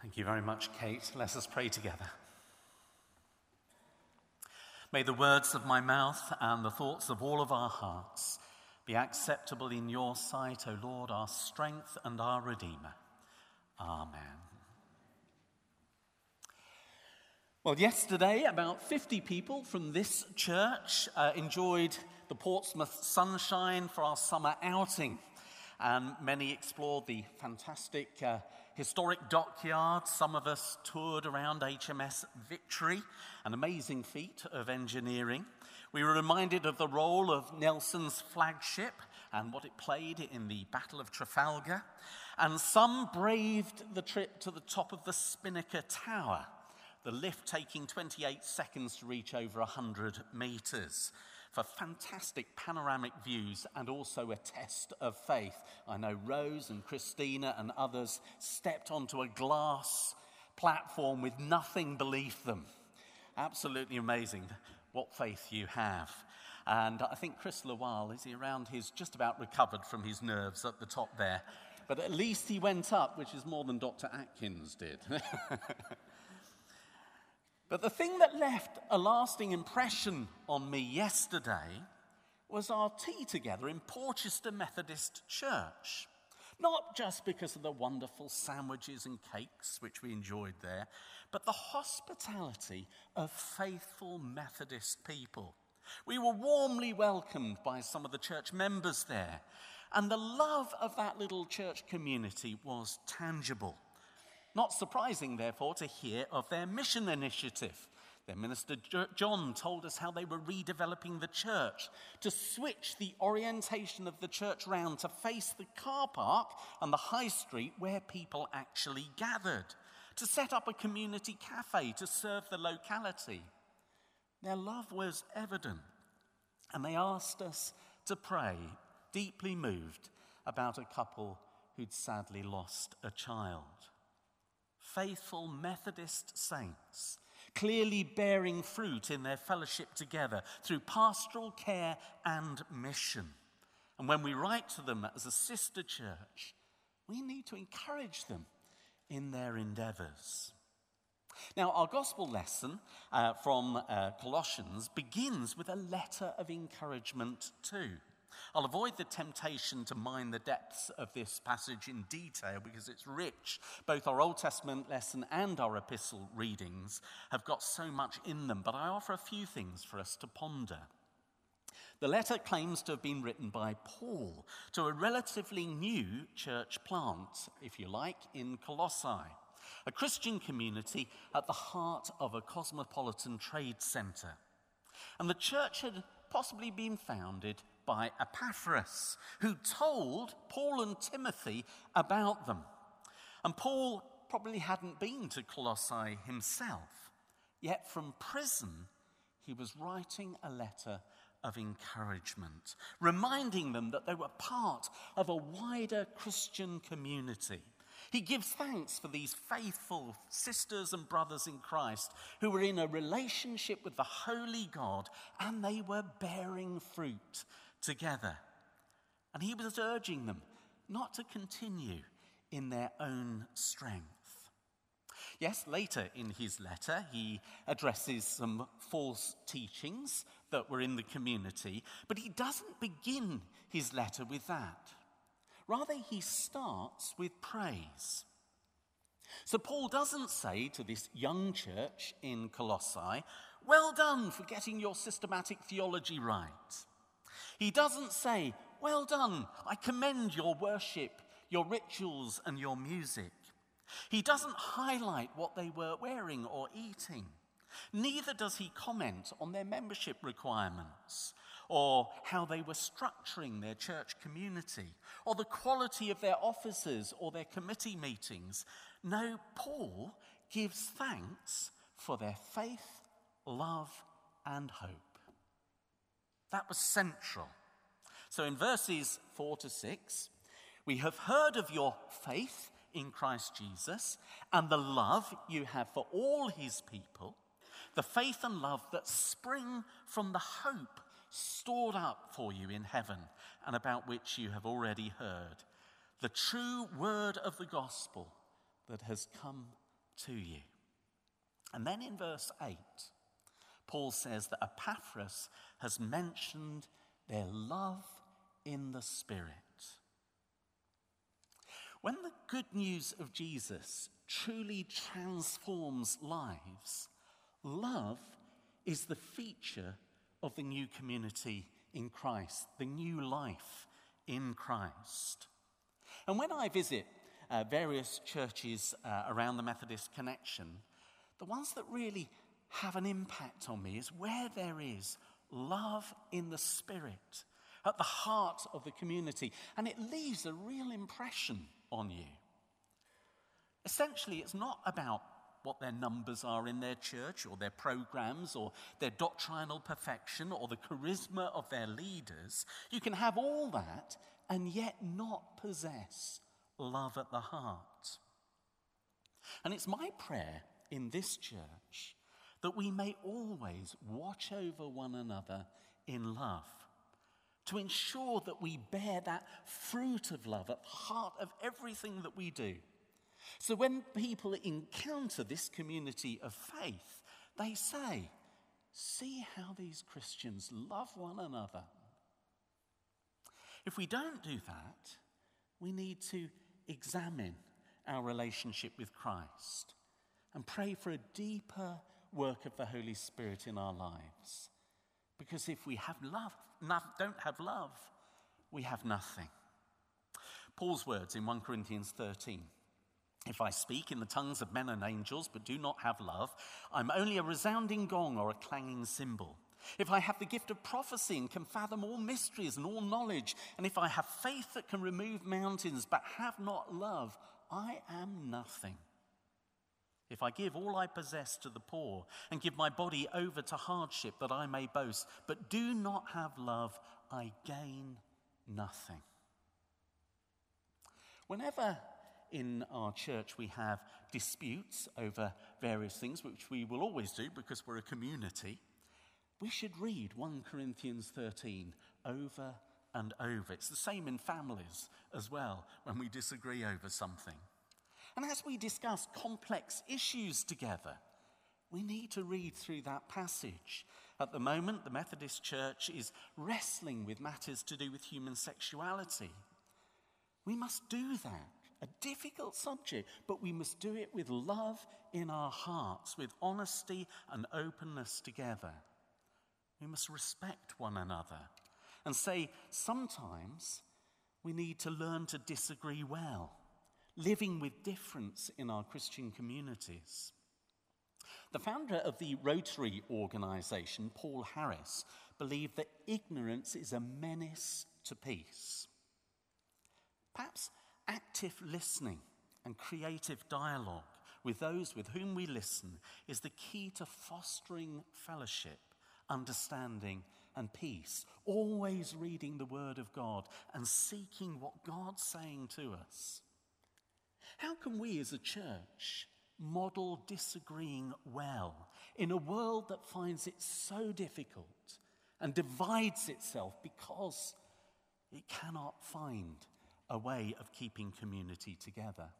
Thank you very much, Kate. Let us pray together. May the words of my mouth and the thoughts of all of our hearts be acceptable in your sight, O Lord, our strength and our Redeemer. Amen. Well, yesterday, about 50 people from this church uh, enjoyed the Portsmouth sunshine for our summer outing. And many explored the fantastic uh, historic dockyard. Some of us toured around HMS Victory, an amazing feat of engineering. We were reminded of the role of Nelson's flagship and what it played in the Battle of Trafalgar. And some braved the trip to the top of the Spinnaker Tower, the lift taking 28 seconds to reach over 100 metres for fantastic panoramic views and also a test of faith. I know Rose and Christina and others stepped onto a glass platform with nothing beneath them. Absolutely amazing what faith you have. And I think Chris Lawal, is he around? He's just about recovered from his nerves at the top there. But at least he went up, which is more than Dr. Atkins did. but the thing that left a lasting impression on me yesterday was our tea together in Portchester Methodist Church. Not just because of the wonderful sandwiches and cakes which we enjoyed there, but the hospitality of faithful Methodist people. We were warmly welcomed by some of the church members there, and the love of that little church community was tangible. Not surprising, therefore, to hear of their mission initiative. Their minister John told us how they were redeveloping the church to switch the orientation of the church round to face the car park and the high street where people actually gathered to set up a community cafe to serve the locality. Their love was evident, and they asked us to pray, deeply moved, about a couple who'd sadly lost a child. Faithful Methodist saints, clearly bearing fruit in their fellowship together through pastoral care and mission. And when we write to them as a sister church, we need to encourage them in their endeavors. Now, our gospel lesson uh, from uh, Colossians begins with a letter of encouragement, too. I'll avoid the temptation to mine the depths of this passage in detail because it's rich. Both our Old Testament lesson and our epistle readings have got so much in them, but I offer a few things for us to ponder. The letter claims to have been written by Paul to a relatively new church plant, if you like, in Colossae, a Christian community at the heart of a cosmopolitan trade center. And the church had possibly been founded by Epaphras, who told Paul and Timothy about them. And Paul probably hadn't been to Colossae himself, yet from prison he was writing a letter of encouragement, reminding them that they were part of a wider Christian community. He gives thanks for these faithful sisters and brothers in Christ who were in a relationship with the Holy God and they were bearing fruit together. And he was urging them not to continue in their own strength. Yes, later in his letter, he addresses some false teachings that were in the community, but he doesn't begin his letter with that. Rather, he starts with praise. So, Paul doesn't say to this young church in Colossae, Well done for getting your systematic theology right. He doesn't say, Well done, I commend your worship, your rituals, and your music. He doesn't highlight what they were wearing or eating. Neither does he comment on their membership requirements or how they were structuring their church community or the quality of their offices or their committee meetings. No, Paul gives thanks for their faith, love, and hope. That was central. So in verses 4 to 6, we have heard of your faith in Christ Jesus and the love you have for all his people the faith and love that spring from the hope stored up for you in heaven and about which you have already heard. The true word of the gospel that has come to you. And then in verse 8, Paul says that Epaphras has mentioned their love in the Spirit. When the good news of Jesus truly transforms lives, love is the feature of the new community in Christ, the new life in Christ. And when I visit uh, various churches uh, around the Methodist connection, the ones that really have an impact on me is where there is love in the Spirit at the heart of the community, and it leaves a real impression on you. Essentially, it's not about what their numbers are in their church or their programs or their doctrinal perfection or the charisma of their leaders. You can have all that and yet not possess love at the heart. And it's my prayer in this church that we may always watch over one another in love, to ensure that we bear that fruit of love at the heart of everything that we do. So when people encounter this community of faith, they say, See how these Christians love one another. If we don't do that, we need to examine our relationship with Christ and pray for a deeper work of the Holy Spirit in our lives. Because if we have love, don't have love, we have nothing. Paul's words in 1 Corinthians 13. If I speak in the tongues of men and angels but do not have love, I'm only a resounding gong or a clanging cymbal. If I have the gift of prophecy and can fathom all mysteries and all knowledge, and if I have faith that can remove mountains but have not love, I am nothing. If I give all I possess to the poor and give my body over to hardship that I may boast, but do not have love, I gain nothing. Whenever in our church we have disputes over various things, which we will always do because we're a community, we should read 1 Corinthians 13 over and over. It's the same in families as well when we disagree over something. And as we discuss complex issues together, we need to read through that passage. At the moment, the Methodist Church is wrestling with matters to do with human sexuality. We must do that. A difficult subject, but we must do it with love in our hearts, with honesty and openness together. We must respect one another and say sometimes we need to learn to disagree well living with difference in our Christian communities. The founder of the Rotary organization, Paul Harris, believed that ignorance is a menace to peace. Perhaps active listening and creative dialogue with those with whom we listen is the key to fostering fellowship, understanding, and peace. Always reading the Word of God and seeking what God's saying to us. How can we as a church model disagreeing well in a world that finds it so difficult and divides itself because it cannot find a way of keeping community together?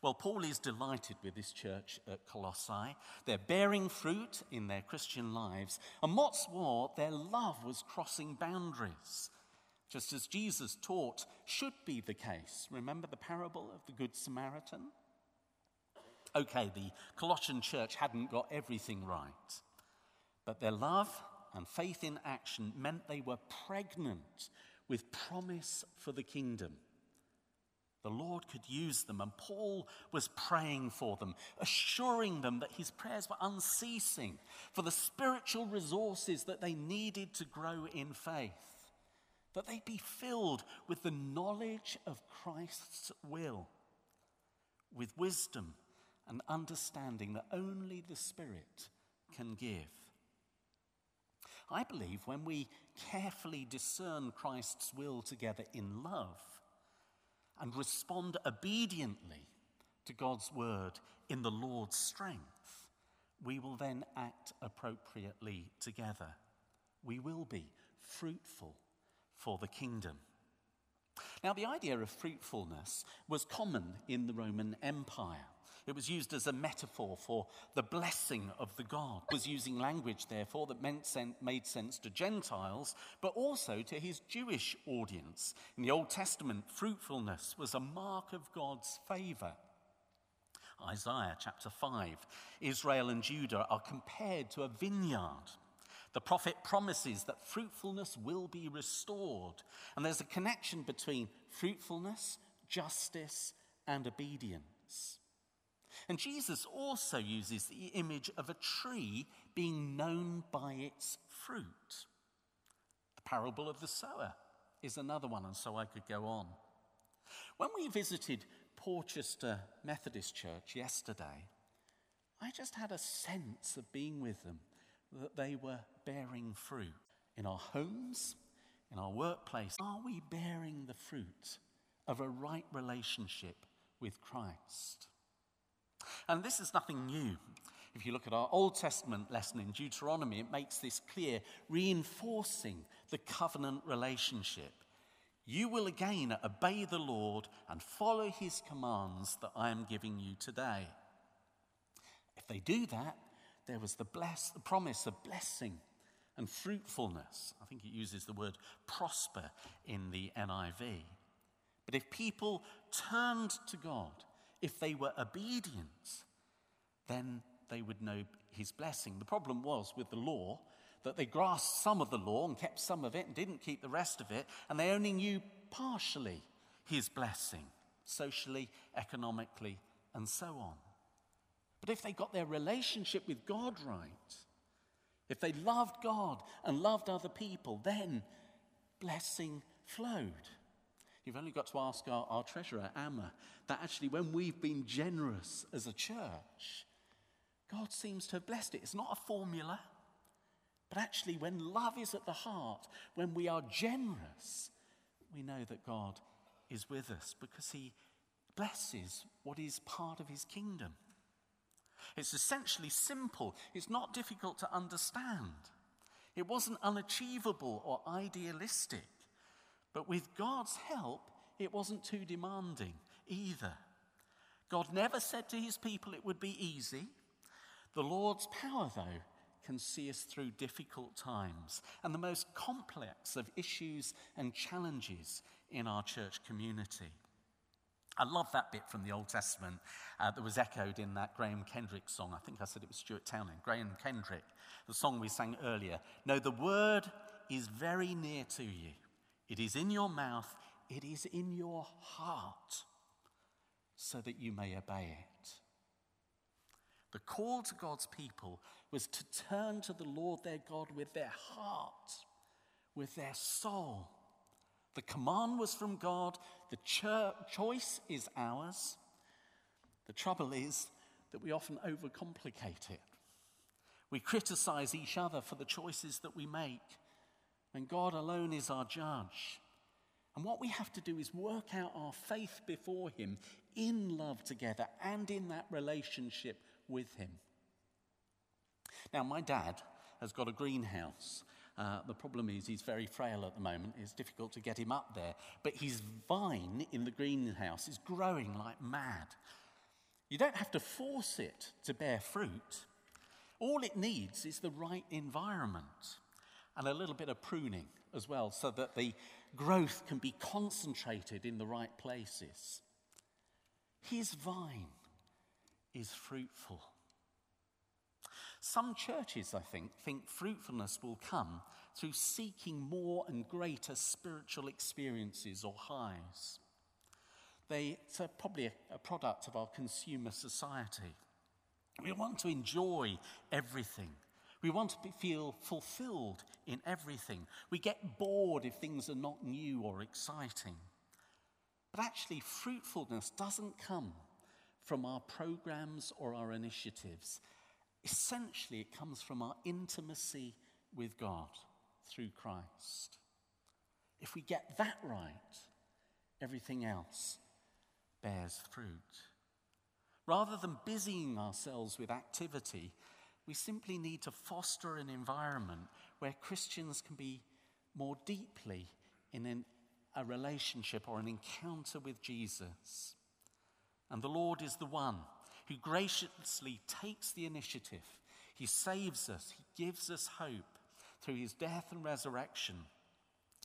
Well, Paul is delighted with this church at Colossae. They're bearing fruit in their Christian lives, and what's more, their love was crossing boundaries just as Jesus taught should be the case. Remember the parable of the Good Samaritan? Okay, the Colossian church hadn't got everything right, but their love and faith in action meant they were pregnant with promise for the kingdom. The Lord could use them, and Paul was praying for them, assuring them that his prayers were unceasing for the spiritual resources that they needed to grow in faith that they be filled with the knowledge of Christ's will, with wisdom and understanding that only the Spirit can give. I believe when we carefully discern Christ's will together in love and respond obediently to God's word in the Lord's strength, we will then act appropriately together. We will be fruitful for the kingdom. Now, the idea of fruitfulness was common in the Roman Empire. It was used as a metaphor for the blessing of the God. Was using language, therefore, that meant made sense to Gentiles, but also to his Jewish audience. In the Old Testament, fruitfulness was a mark of God's favor. Isaiah chapter 5, Israel and Judah are compared to a vineyard. The prophet promises that fruitfulness will be restored. And there's a connection between fruitfulness, justice, and obedience. And Jesus also uses the image of a tree being known by its fruit. The parable of the sower is another one, and so I could go on. When we visited Portchester Methodist Church yesterday, I just had a sense of being with them that they were bearing fruit. In our homes, in our workplace, are we bearing the fruit of a right relationship with Christ? And this is nothing new. If you look at our Old Testament lesson in Deuteronomy, it makes this clear, reinforcing the covenant relationship. You will again obey the Lord and follow his commands that I am giving you today. If they do that, there was the, bless, the promise of blessing and fruitfulness. I think it uses the word prosper in the NIV. But if people turned to God, if they were obedient, then they would know his blessing. The problem was with the law that they grasped some of the law and kept some of it and didn't keep the rest of it, and they only knew partially his blessing, socially, economically, and so on. But if they got their relationship with God right, if they loved God and loved other people, then blessing flowed. You've only got to ask our, our treasurer, Amma, that actually when we've been generous as a church, God seems to have blessed it. It's not a formula, but actually, when love is at the heart, when we are generous, we know that God is with us because He blesses what is part of His kingdom. It's essentially simple, it's not difficult to understand. It wasn't unachievable or idealistic, but with God's help, it wasn't too demanding either. God never said to his people it would be easy. The Lord's power, though, can see us through difficult times and the most complex of issues and challenges in our church community. I love that bit from the Old Testament uh, that was echoed in that Graham Kendrick song. I think I said it was Stuart Townend. Graham Kendrick, the song we sang earlier. No, the word is very near to you. It is in your mouth, it is in your heart, so that you may obey it. The call to God's people was to turn to the Lord their God with their heart, with their soul the command was from God, the choice is ours. The trouble is that we often overcomplicate it. We criticize each other for the choices that we make, and God alone is our judge. And what we have to do is work out our faith before Him in love together and in that relationship with Him. Now, my dad has got a greenhouse uh, the problem is he's very frail at the moment. It's difficult to get him up there. But his vine in the greenhouse is growing like mad. You don't have to force it to bear fruit. All it needs is the right environment and a little bit of pruning as well so that the growth can be concentrated in the right places. His vine is fruitful. Some churches, I think, think fruitfulness will come through seeking more and greater spiritual experiences or highs. They, it's a, probably a, a product of our consumer society. We want to enjoy everything. We want to be, feel fulfilled in everything. We get bored if things are not new or exciting. But actually, fruitfulness doesn't come from our programs or our initiatives. Essentially, it comes from our intimacy with God through Christ. If we get that right, everything else bears fruit. Rather than busying ourselves with activity, we simply need to foster an environment where Christians can be more deeply in an, a relationship or an encounter with Jesus. And the Lord is the one who graciously takes the initiative. He saves us, He gives us hope through His death and resurrection.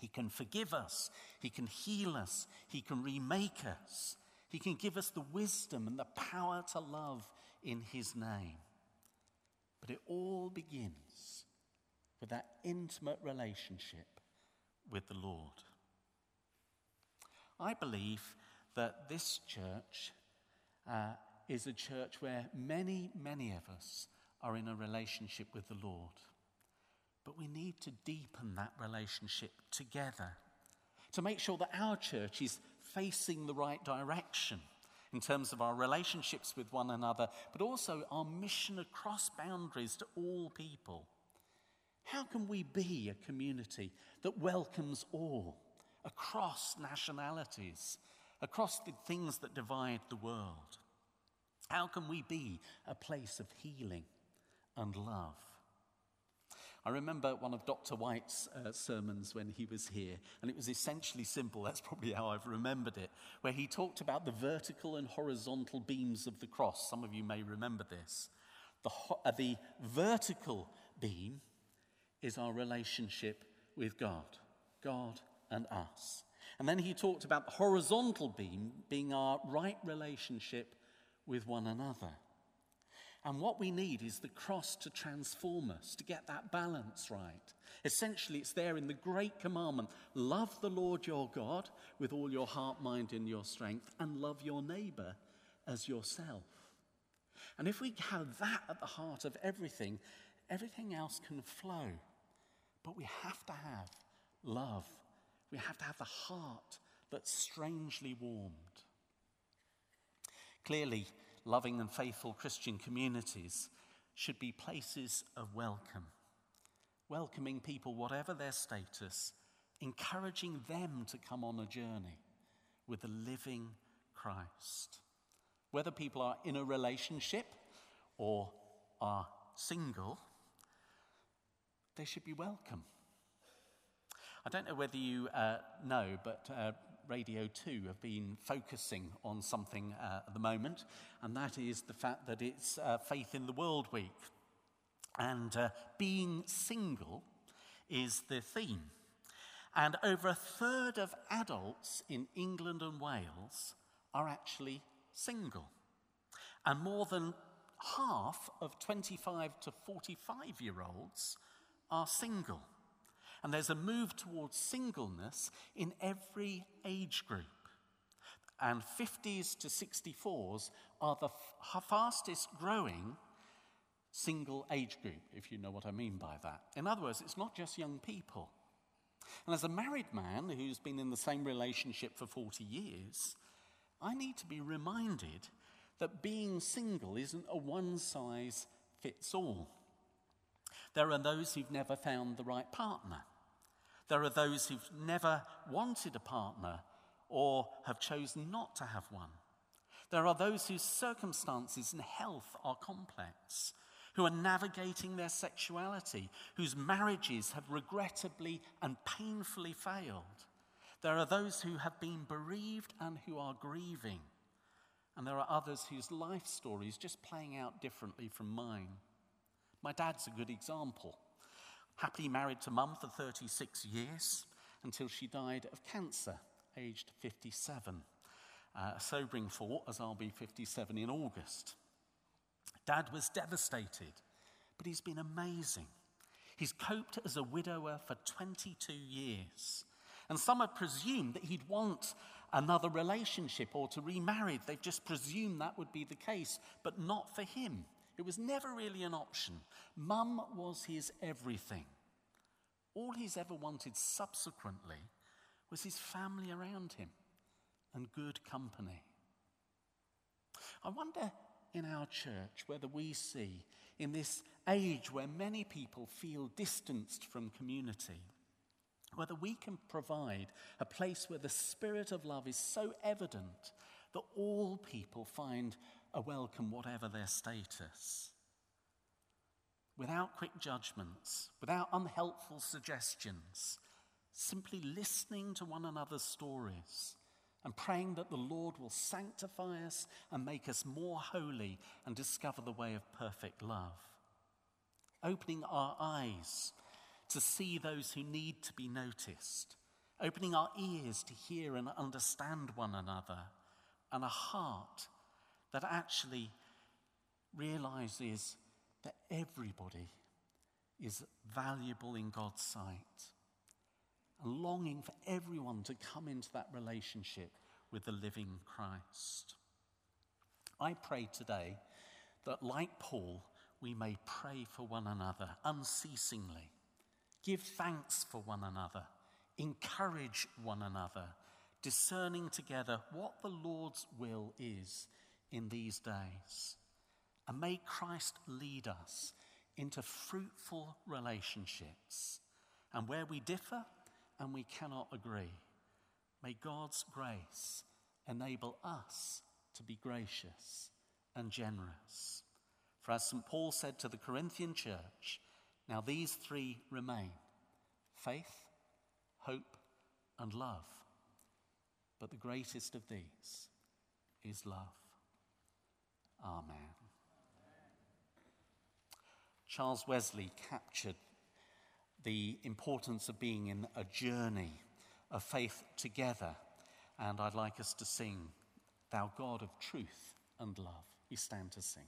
He can forgive us, He can heal us, He can remake us, He can give us the wisdom and the power to love in His name. But it all begins with that intimate relationship with the Lord. I believe that this church uh, is a church where many, many of us are in a relationship with the Lord. But we need to deepen that relationship together to make sure that our church is facing the right direction in terms of our relationships with one another, but also our mission across boundaries to all people. How can we be a community that welcomes all across nationalities, across the things that divide the world? How can we be a place of healing and love? I remember one of Dr. White's uh, sermons when he was here, and it was essentially simple. That's probably how I've remembered it, where he talked about the vertical and horizontal beams of the cross. Some of you may remember this. The, ho- uh, the vertical beam is our relationship with God, God and us. And then he talked about the horizontal beam being our right relationship with one another. And what we need is the cross to transform us, to get that balance right. Essentially, it's there in the great commandment love the Lord your God with all your heart, mind, and your strength, and love your neighbor as yourself. And if we have that at the heart of everything, everything else can flow. But we have to have love, we have to have the heart that's strangely warmed. Clearly, loving and faithful Christian communities should be places of welcome, welcoming people, whatever their status, encouraging them to come on a journey with the living Christ. Whether people are in a relationship or are single, they should be welcome. I don't know whether you uh, know, but uh, Radio 2 have been focusing on something uh, at the moment, and that is the fact that it's uh, Faith in the World Week. And uh, being single is the theme. And over a third of adults in England and Wales are actually single. And more than half of 25 to 45 year olds are single. And there's a move towards singleness in every age group. And 50s to 64s are the f- fastest growing single age group, if you know what I mean by that. In other words, it's not just young people. And as a married man who's been in the same relationship for 40 years, I need to be reminded that being single isn't a one size fits all. There are those who've never found the right partner. There are those who've never wanted a partner or have chosen not to have one. There are those whose circumstances and health are complex, who are navigating their sexuality, whose marriages have regrettably and painfully failed. There are those who have been bereaved and who are grieving. And there are others whose life story is just playing out differently from mine. My dad's a good example. Happily married to mum for 36 years until she died of cancer, aged 57. Uh, a sobering thought, as I'll be 57 in August. Dad was devastated, but he's been amazing. He's coped as a widower for 22 years. And some have presumed that he'd want another relationship or to remarry. They've just presumed that would be the case, but not for him. It was never really an option. Mum was his everything. All he's ever wanted subsequently was his family around him and good company. I wonder in our church whether we see, in this age where many people feel distanced from community, whether we can provide a place where the spirit of love is so evident that all people find a welcome, whatever their status. Without quick judgments, without unhelpful suggestions, simply listening to one another's stories and praying that the Lord will sanctify us and make us more holy and discover the way of perfect love. Opening our eyes to see those who need to be noticed, opening our ears to hear and understand one another, and a heart that actually realizes that everybody is valuable in God's sight and longing for everyone to come into that relationship with the living Christ. I pray today that, like Paul, we may pray for one another unceasingly, give thanks for one another, encourage one another, discerning together what the Lord's will is in these days. And may Christ lead us into fruitful relationships. And where we differ, and we cannot agree. May God's grace enable us to be gracious and generous. For as St. Paul said to the Corinthian church, now these three remain faith, hope, and love. But the greatest of these is love. Amen. Charles Wesley captured the importance of being in a journey of faith together. And I'd like us to sing, Thou God of truth and love. We stand to sing.